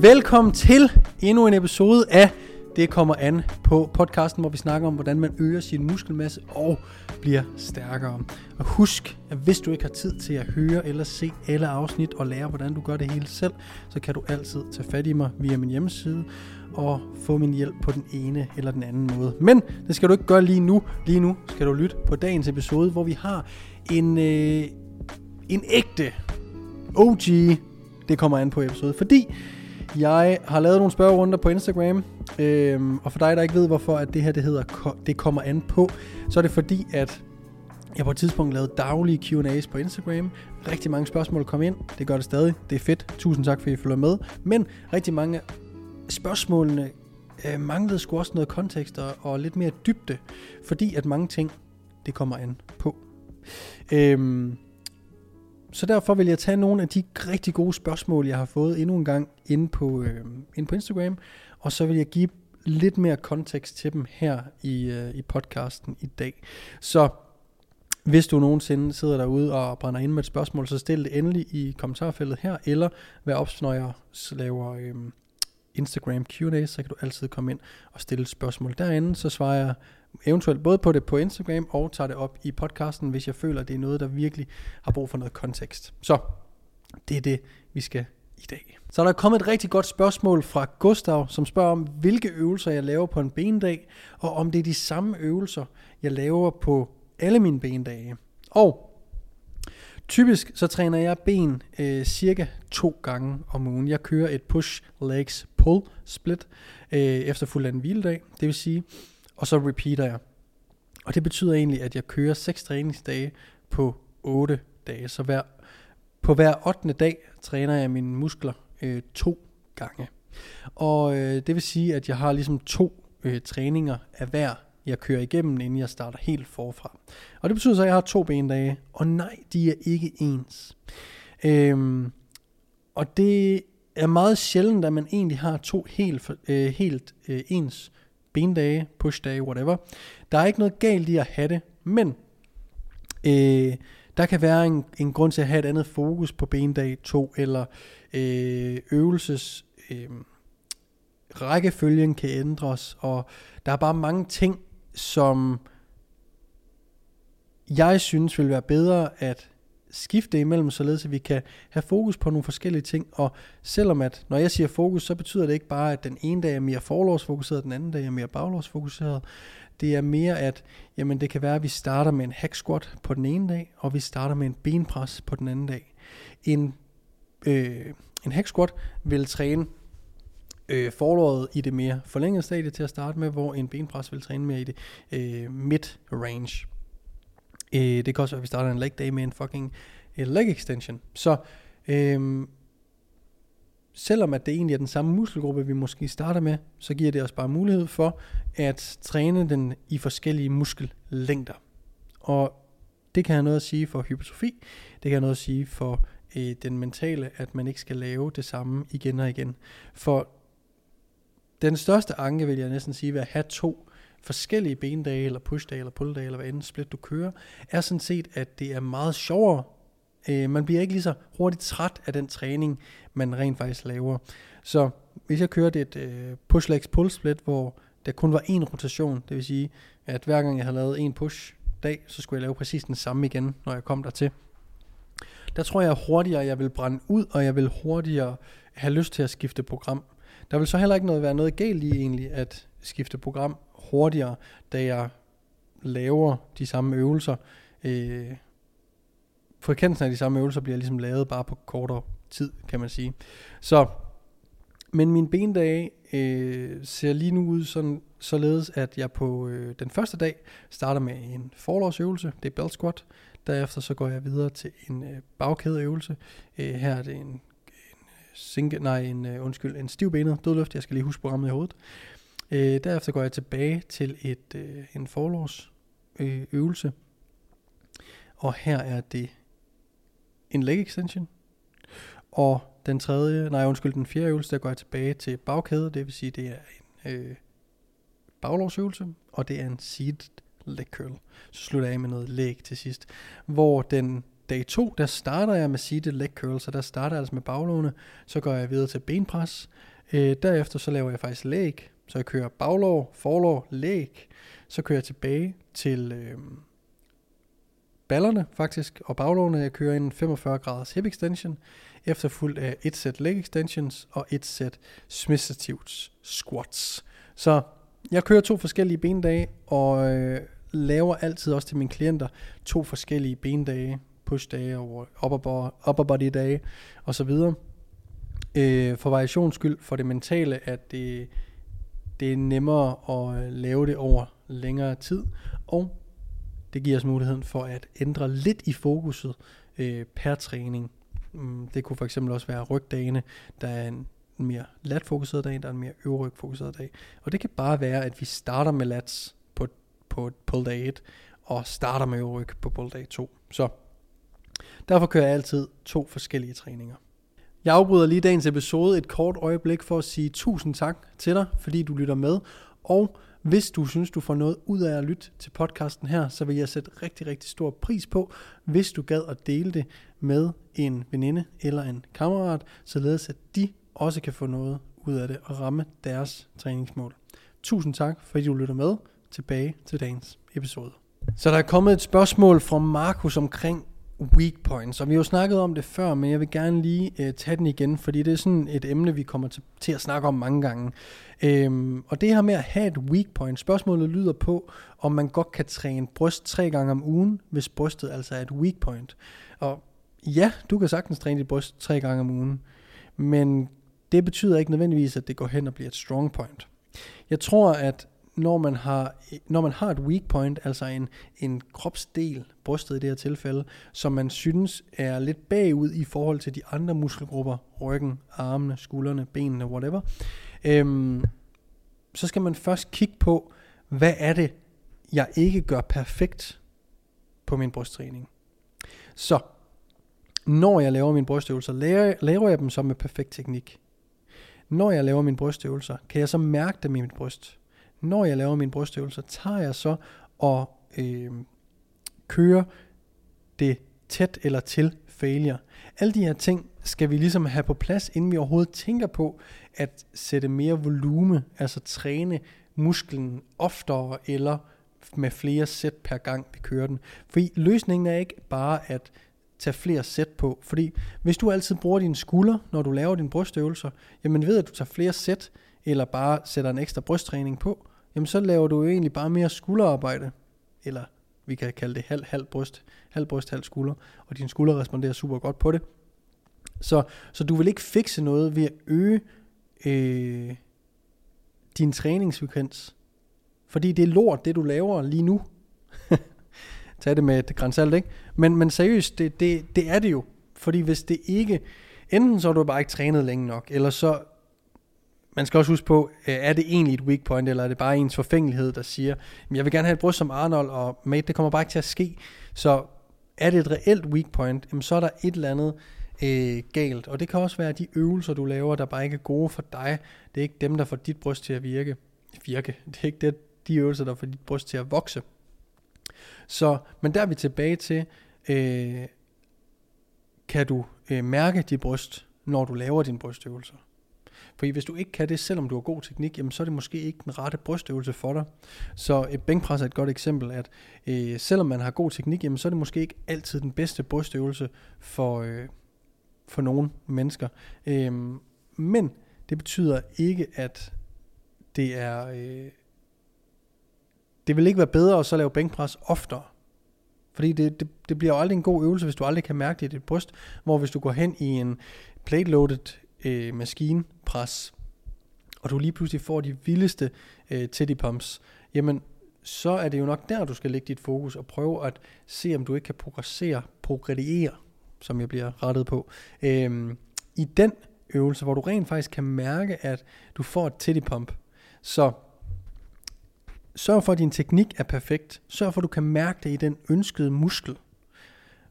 Velkommen til endnu en episode af Det kommer an på podcasten, hvor vi snakker om, hvordan man øger sin muskelmasse og bliver stærkere. Og husk, at hvis du ikke har tid til at høre eller se alle afsnit og lære, hvordan du gør det hele selv, så kan du altid tage fat i mig via min hjemmeside og få min hjælp på den ene eller den anden måde. Men det skal du ikke gøre lige nu. Lige nu skal du lytte på dagens episode, hvor vi har en, øh, en ægte OG, det kommer an på episode, fordi jeg har lavet nogle spørgerunder på Instagram, øhm, og for dig, der ikke ved, hvorfor at det her det hedder Det kommer an på, så er det fordi, at jeg på et tidspunkt lavede daglige Q&A's på Instagram. Rigtig mange spørgsmål kom ind. Det gør det stadig. Det er fedt. Tusind tak, fordi I følger med. Men rigtig mange spørgsmålene øh, manglede sgu også noget kontekst og, og lidt mere dybde, fordi at mange ting, det kommer an på. Øhm, så derfor vil jeg tage nogle af de rigtig gode spørgsmål, jeg har fået endnu en gang inde på, øh, inde på Instagram, og så vil jeg give lidt mere kontekst til dem her i, øh, i podcasten i dag. Så hvis du nogensinde sidder derude og brænder ind med et spørgsmål, så stil det endelig i kommentarfeltet her, eller vær ops, når jeg laver øh, Instagram Q&A, så kan du altid komme ind og stille et spørgsmål derinde, så svarer jeg eventuelt både på det på Instagram og tager det op i podcasten, hvis jeg føler, at det er noget, der virkelig har brug for noget kontekst. Så det er det, vi skal i dag. Så der er kommet et rigtig godt spørgsmål fra Gustav, som spørger om, hvilke øvelser jeg laver på en bendag, og om det er de samme øvelser, jeg laver på alle mine bendage. Og Typisk så træner jeg ben øh, cirka to gange om ugen. Jeg kører et push legs pull split øh, efter fuld af en hviledag. Det vil sige, og så repeater jeg. Og det betyder egentlig, at jeg kører 6 træningsdage på 8 dage. Så hver, på hver 8. dag træner jeg mine muskler øh, to gange. Og øh, det vil sige, at jeg har ligesom to øh, træninger af hver, jeg kører igennem, inden jeg starter helt forfra. Og det betyder så, at jeg har to bendage, og nej, de er ikke ens. Øhm, og det er meget sjældent, at man egentlig har to helt, øh, helt øh, ens bendage, pushdage, whatever. Der er ikke noget galt i at have det, men øh, der kan være en, en grund til at have et andet fokus på bendag 2, eller øh, øvelses øh, rækkefølgen kan ændres, og der er bare mange ting, som jeg synes vil være bedre at skifte imellem, således at vi kan have fokus på nogle forskellige ting. Og selvom at, når jeg siger fokus, så betyder det ikke bare, at den ene dag er mere forlovsfokuseret, den anden dag er mere baglovsfokuseret. Det er mere, at jamen, det kan være, at vi starter med en hack squat på den ene dag, og vi starter med en benpres på den anden dag. En, øh, en hack squat vil træne øh, forlåret i det mere forlængede stadie til at starte med, hvor en benpres vil træne mere i det øh, mid-range. Øh, det kan også være, at vi starter en leg day med en fucking øh, leg extension. Så øh, selvom at det egentlig er den samme muskelgruppe, vi måske starter med, så giver det os bare mulighed for at træne den i forskellige muskellængder. Og det kan have noget at sige for hypertrofi, det kan have noget at sige for øh, den mentale, at man ikke skal lave det samme igen og igen. For den største anke, vil jeg næsten sige, ved at have to forskellige bendage, eller pushdage, eller pulldage, eller hvad end split du kører, er sådan set, at det er meget sjovere. Øh, man bliver ikke lige så hurtigt træt af den træning, man rent faktisk laver. Så hvis jeg kørte et øh, push legs pull split, hvor der kun var én rotation, det vil sige, at hver gang jeg havde lavet en push dag, så skulle jeg lave præcis den samme igen, når jeg kom dertil. Der tror jeg hurtigere, jeg vil brænde ud, og jeg vil hurtigere have lyst til at skifte program. Der vil så heller ikke noget være noget galt i egentlig at skifte program hurtigere, da jeg laver de samme øvelser. Øh, frekvensen af de samme øvelser bliver ligesom lavet bare på kortere tid, kan man sige. Så, men min bendage øh, ser lige nu ud sådan, således, at jeg på øh, den første dag starter med en forlovsøvelse, det er belt squat. Derefter så går jeg videre til en øh, bagkædeøvelse. Øh, her er det en, en sinke, nej, en, øh, undskyld, en stivbenet dødløft. Jeg skal lige huske programmet i hovedet. Øh, derefter går jeg tilbage til et øh, en forlovs øh, øvelse. Og her er det en leg extension. Og den tredje, nej undskyld, den fjerde øvelse, der går jeg tilbage til bagkæde, det vil sige, det er en øh, baglovsøvelse, og det er en seated leg curl. Så slutter jeg af med noget leg til sidst, hvor den dag 2, der starter jeg med seated leg curls, så der starter jeg altså med baglåne, så går jeg videre til benpres. Øh, derefter så laver jeg faktisk leg, så jeg kører baglår, forlår, læg, Så kører jeg tilbage til øh, ballerne faktisk, og baglårene. Jeg kører en 45 graders hip extension, efterfulgt af et sæt leg extensions og et sæt submissive squats. Så jeg kører to forskellige bendage, og øh, laver altid også til mine klienter to forskellige bendage, push-dage og upper, upper body dage og så videre. Øh, for variations skyld, for det mentale, at det, det er nemmere at øh, lave det over længere tid, og det giver os muligheden for at ændre lidt i fokuset øh, per træning. Mm, det kunne for eksempel også være rygdagene, der er en mere lat fokuseret dag, der er en mere øvryg fokuseret dag. Og det kan bare være, at vi starter med lats på, på pull day 1, og starter med øvryg på pull day 2. Så derfor kører jeg altid to forskellige træninger. Jeg afbryder lige dagens episode et kort øjeblik for at sige tusind tak til dig, fordi du lytter med. Og hvis du synes, du får noget ud af at lytte til podcasten her, så vil jeg sætte rigtig, rigtig stor pris på, hvis du gad at dele det med en veninde eller en kammerat, således at de også kan få noget ud af det og ramme deres træningsmål. Tusind tak, fordi du lytter med. Tilbage til dagens episode. Så der er kommet et spørgsmål fra Markus omkring weak points, og vi har jo snakket om det før, men jeg vil gerne lige øh, tage den igen, fordi det er sådan et emne, vi kommer til, til at snakke om mange gange. Øhm, og det her med at have et weak point, spørgsmålet lyder på, om man godt kan træne bryst tre gange om ugen, hvis brystet altså er et weak point. Og ja, du kan sagtens træne dit bryst tre gange om ugen, men det betyder ikke nødvendigvis, at det går hen og bliver et strong point. Jeg tror, at når man har, når man har et weak point, altså en, en kropsdel, brystet i det her tilfælde, som man synes er lidt bagud i forhold til de andre muskelgrupper, ryggen, armene, skuldrene, benene, whatever, øhm, så skal man først kigge på, hvad er det, jeg ikke gør perfekt på min brysttræning. Så, når jeg laver mine brystøvelser, laver, laver jeg dem så med perfekt teknik. Når jeg laver mine brystøvelser, kan jeg så mærke dem i mit bryst når jeg laver min brystøvelser, tager jeg så og øh, kører det tæt eller til failure. Alle de her ting skal vi ligesom have på plads, inden vi overhovedet tænker på at sætte mere volume, altså træne musklen oftere eller med flere sæt per gang, vi kører den. Fordi løsningen er ikke bare at tage flere sæt på. Fordi hvis du altid bruger dine skulder, når du laver dine brystøvelser, jamen ved at du tager flere sæt, eller bare sætter en ekstra brysttræning på, jamen så laver du jo egentlig bare mere skulderarbejde, eller vi kan kalde det halv, halv bryst, halv bryst, halv skulder, og din skulder responderer super godt på det. Så, så du vil ikke fikse noget ved at øge øh, din træningsfrekvens, fordi det er lort, det du laver lige nu. Tag det med et grænsalt, ikke? Men, men seriøst, det, det, det er det jo. Fordi hvis det ikke, enten så har du bare ikke trænet længe nok, eller så man skal også huske på, øh, er det egentlig et weak point, eller er det bare ens forfængelighed, der siger, jeg vil gerne have et bryst som Arnold, og mate, det kommer bare ikke til at ske. Så er det et reelt weak point, jamen så er der et eller andet øh, galt. Og det kan også være de øvelser, du laver, der bare ikke er gode for dig. Det er ikke dem, der får dit bryst til at virke. virke. Det er ikke det, de øvelser, der får dit bryst til at vokse. Så, men der er vi tilbage til, øh, kan du øh, mærke dit bryst, når du laver dine brystøvelser? Fordi hvis du ikke kan det, selvom du har god teknik, jamen så er det måske ikke den rette brystøvelse for dig. Så øh, et bænkpres er et godt eksempel, at øh, selvom man har god teknik, jamen så er det måske ikke altid den bedste brystøvelse for, øh, for nogle mennesker. Øh, men det betyder ikke, at det er... Øh, det vil ikke være bedre at så lave bænkpres oftere. Fordi det, det, det bliver jo aldrig en god øvelse, hvis du aldrig kan mærke det i dit bryst. Hvor hvis du går hen i en plate-loaded øh, maskinpres, og du lige pludselig får de vildeste øh, teddy pumps, jamen så er det jo nok der, du skal lægge dit fokus og prøve at se, om du ikke kan progressere, progrediere, som jeg bliver rettet på, øh, i den øvelse, hvor du rent faktisk kan mærke, at du får et teddy pump. Så sørg for, at din teknik er perfekt. Sørg for, at du kan mærke det i den ønskede muskel.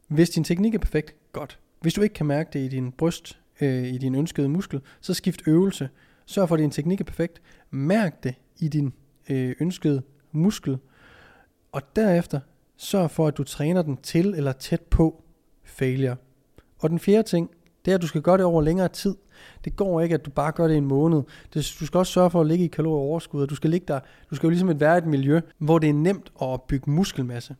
Hvis din teknik er perfekt, godt. Hvis du ikke kan mærke det i din bryst, øh, i din ønskede muskel, så skift øvelse. Sørg for, at din teknik er perfekt. Mærk det i din øh, ønskede muskel. Og derefter sørg for, at du træner den til eller tæt på failure. Og den fjerde ting, det er, at du skal gøre det over længere tid. Det går ikke, at du bare gør det i en måned. Det, du skal også sørge for at ligge i kalorieoverskud, og du skal ligge der. Du skal jo ligesom være et miljø, hvor det er nemt at bygge muskelmasse.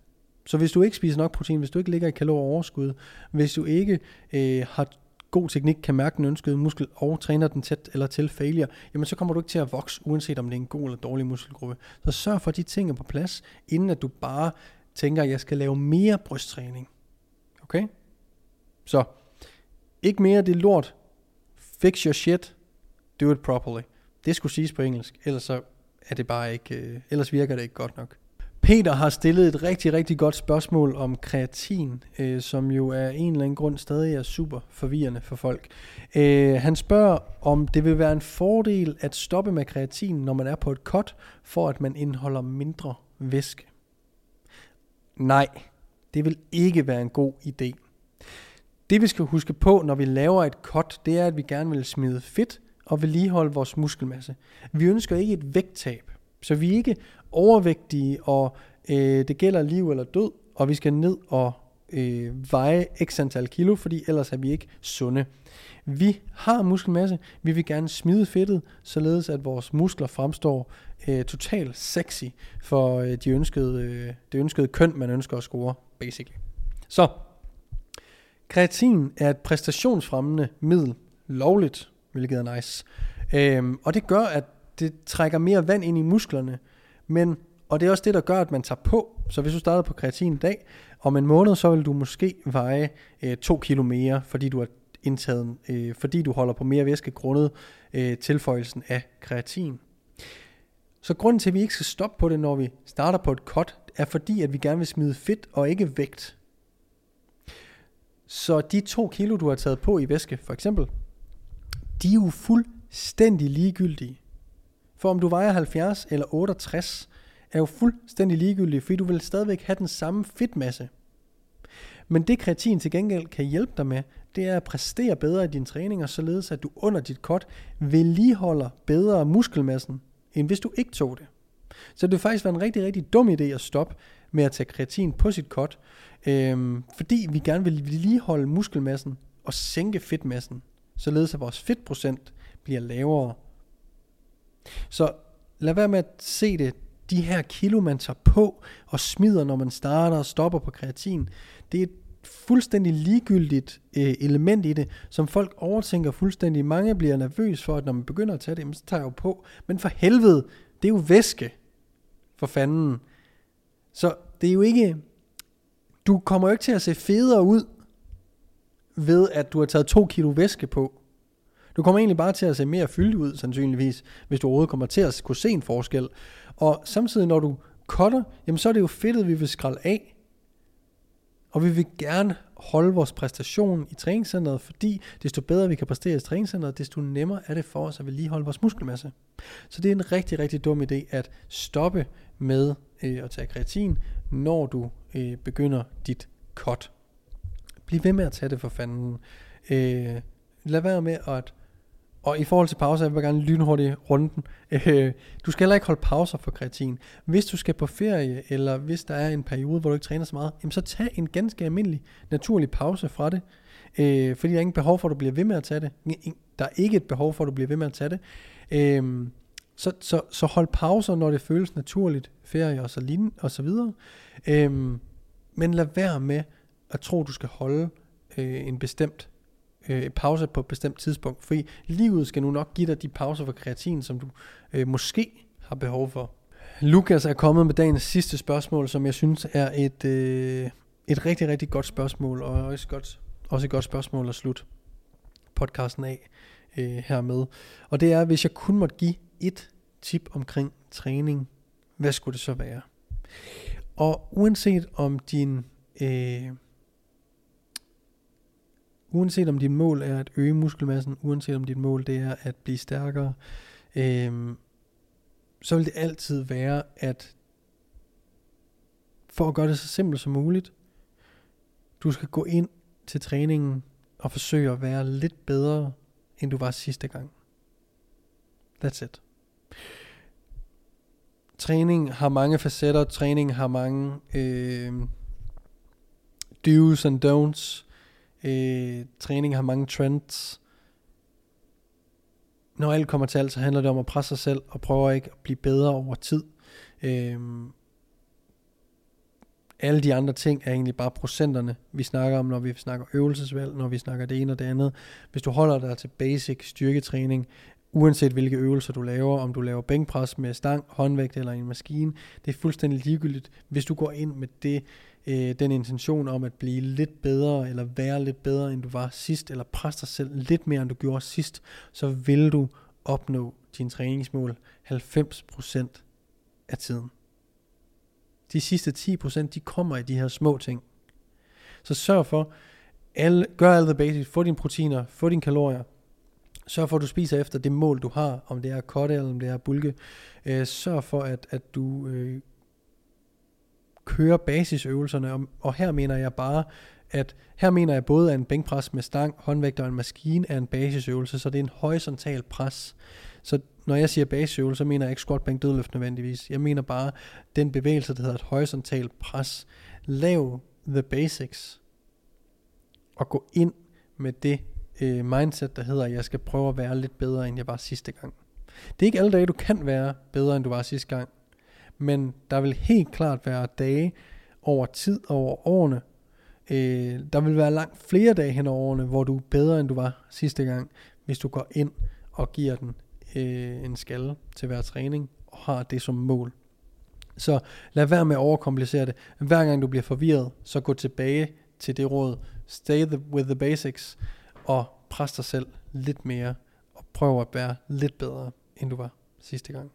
Så hvis du ikke spiser nok protein, hvis du ikke ligger i kalorieoverskud, hvis du ikke øh, har god teknik, kan mærke den ønskede muskel og træner den tæt eller til failure, jamen så kommer du ikke til at vokse, uanset om det er en god eller dårlig muskelgruppe. Så sørg for, at de ting er på plads, inden at du bare tænker, at jeg skal lave mere brysttræning. Okay? Så, ikke mere det lort. Fix your shit. Do it properly. Det skulle siges på engelsk, ellers så er det bare ikke, øh, ellers virker det ikke godt nok. Peter har stillet et rigtig, rigtig godt spørgsmål om kreatin, øh, som jo af en eller anden grund stadig er super forvirrende for folk. Øh, han spørger, om det vil være en fordel at stoppe med kreatin, når man er på et cut, for at man indeholder mindre væske. Nej, det vil ikke være en god idé. Det vi skal huske på, når vi laver et cut, det er, at vi gerne vil smide fedt og vedligeholde vores muskelmasse. Vi ønsker ikke et vægttab. Så vi er ikke overvægtige, og øh, det gælder liv eller død, og vi skal ned og øh, veje x antal kilo, fordi ellers er vi ikke sunde. Vi har muskelmasse, vi vil gerne smide fedtet, således at vores muskler fremstår øh, totalt sexy for øh, de ønskede, øh, det ønskede køn, man ønsker at score, basically. Så, kreatin er et præstationsfremmende middel, lovligt, hvilket er nice. Øhm, og det gør, at det trækker mere vand ind i musklerne, men, og det er også det, der gør, at man tager på. Så hvis du starter på kreatin i dag, om en måned, så vil du måske veje øh, to kilo mere, fordi du har indtaget, øh, fordi du holder på mere væske grundet øh, tilføjelsen af kreatin. Så grunden til, at vi ikke skal stoppe på det, når vi starter på et cut, er fordi, at vi gerne vil smide fedt og ikke vægt. Så de to kilo, du har taget på i væske, for eksempel, de er jo fuldstændig ligegyldige. For om du vejer 70 eller 68, er jo fuldstændig ligegyldigt, fordi du vil stadigvæk have den samme fedtmasse. Men det kreatin til gengæld kan hjælpe dig med, det er at præstere bedre i dine træninger, således at du under dit cut vedligeholder bedre muskelmassen, end hvis du ikke tog det. Så det vil faktisk være en rigtig, rigtig dum idé at stoppe med at tage kreatin på sit cut, øhm, fordi vi gerne vil vedligeholde muskelmassen og sænke fedtmassen, således at vores fedtprocent bliver lavere så lad være med at se det, de her kilo, man tager på og smider, når man starter og stopper på kreatin. Det er et fuldstændig ligegyldigt øh, element i det, som folk overtænker fuldstændig. Mange bliver nervøs for, at når man begynder at tage det, så tager jeg jo på. Men for helvede, det er jo væske. For fanden. Så det er jo ikke... Du kommer jo ikke til at se federe ud, ved at du har taget to kilo væske på. Du kommer egentlig bare til at se mere fyldt ud, sandsynligvis, hvis du overhovedet kommer til at kunne se en forskel. Og samtidig, når du cutter, jamen så er det jo fedtet, vi vil skralde af. Og vi vil gerne holde vores præstation i træningscenteret, fordi desto bedre vi kan præstere i træningscenteret, desto nemmere er det for os at vedligeholde vores muskelmasse. Så det er en rigtig, rigtig dum idé at stoppe med øh, at tage kreatin, når du øh, begynder dit cut. Bliv ved med at tage det for fanden. Øh, lad være med at og i forhold til pauser, jeg vil gerne lynhurtigt runde Øh, du skal heller ikke holde pauser for kreatin. Hvis du skal på ferie, eller hvis der er en periode, hvor du ikke træner så meget, jamen så tag en ganske almindelig, naturlig pause fra det. Øh, fordi der er ingen behov for, at du bliver ved med at tage det. Der er ikke et behov for, at du bliver ved med at tage det. Øh, så, så, så hold pauser, når det føles naturligt, ferie og så, lignende, og så videre. Øhm, men lad være med at tro, du skal holde øh, en bestemt øh, pause på et bestemt tidspunkt, fordi livet skal nu nok give dig de pauser for kreatin, som du øh, måske har behov for. Lukas er kommet med dagens sidste spørgsmål, som jeg synes er et, øh, et rigtig, rigtig godt spørgsmål, og også, godt, også et godt spørgsmål at slutte podcasten af øh, hermed. Og det er, hvis jeg kun måtte give et tip omkring træning, hvad skulle det så være? Og uanset om din øh, uanset om dit mål er at øge muskelmassen, uanset om dit mål det er at blive stærkere, øh, så vil det altid være, at for at gøre det så simpelt som muligt, du skal gå ind til træningen og forsøge at være lidt bedre, end du var sidste gang. That's it. Træning har mange facetter, træning har mange øh, do's and don'ts, Øh, træning har mange trends. Når alt kommer til alt, så handler det om at presse sig selv og prøve ikke at blive bedre over tid. Øh, alle de andre ting er egentlig bare procenterne, vi snakker om, når vi snakker øvelsesvalg, når vi snakker det ene og det andet. Hvis du holder dig til basic styrketræning, uanset hvilke øvelser du laver, om du laver bænkpres med stang, håndvægt eller en maskine, det er fuldstændig ligegyldigt. Hvis du går ind med det, øh, den intention om at blive lidt bedre, eller være lidt bedre, end du var sidst, eller presse dig selv lidt mere, end du gjorde sidst, så vil du opnå din træningsmål 90% af tiden. De sidste 10%, de kommer i de her små ting. Så sørg for, alle, gør alle the basics, få dine proteiner, få dine kalorier, sørg for, at du spiser efter det mål, du har, om det er kotte eller om det er bulke. Øh, sørg for, at, at du øh, kører basisøvelserne, og, og her mener jeg bare, at her mener jeg både, at en bænkpres med stang, håndvægt og en maskine er en basisøvelse, så det er en horisontal pres. Så når jeg siger basisøvelse, så mener jeg ikke squat, bænk, dødløft nødvendigvis. Jeg mener bare den bevægelse, der hedder et horisontalt pres. Lav the basics, og gå ind med det øh, mindset, der hedder, at jeg skal prøve at være lidt bedre, end jeg var sidste gang. Det er ikke alle dage, du kan være bedre, end du var sidste gang. Men der vil helt klart være dage over tid, over årene. Øh, der vil være langt flere dage hen over årene, hvor du er bedre, end du var sidste gang, hvis du går ind og giver den øh, en skalle til hver træning, og har det som mål. Så lad være med at overkomplicere det. Hver gang du bliver forvirret, så gå tilbage til det råd. Stay the, with the basics, og pres dig selv lidt mere, og prøv at være lidt bedre, end du var sidste gang.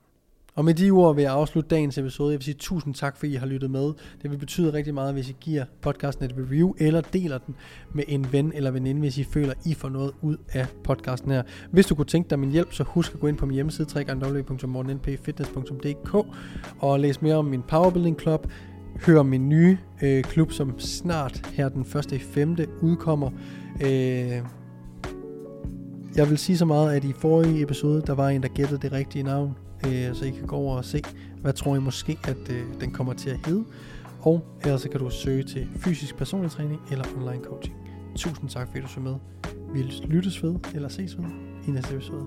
Og med de ord vil jeg afslutte dagens episode. Jeg vil sige tusind tak, fordi I har lyttet med. Det vil betyde rigtig meget, hvis I giver podcasten et review, eller deler den med en ven eller veninde, hvis I føler, I får noget ud af podcasten her. Hvis du kunne tænke dig min hjælp, så husk at gå ind på min hjemmeside, www.mortennpfitness.dk og læs mere om min Powerbuilding Club. Hør min nye øh, klub, som snart her den 1. i 5. udkommer. Øh, jeg vil sige så meget, at i forrige episode, der var en, der gættede det rigtige navn øh, så I kan gå over og se, hvad tror I måske, at øh, den kommer til at hedde. Og ellers så kan du søge til fysisk personlig træning eller online coaching. Tusind tak fordi du så med. Vi lyttes ved eller ses ved i næste episode.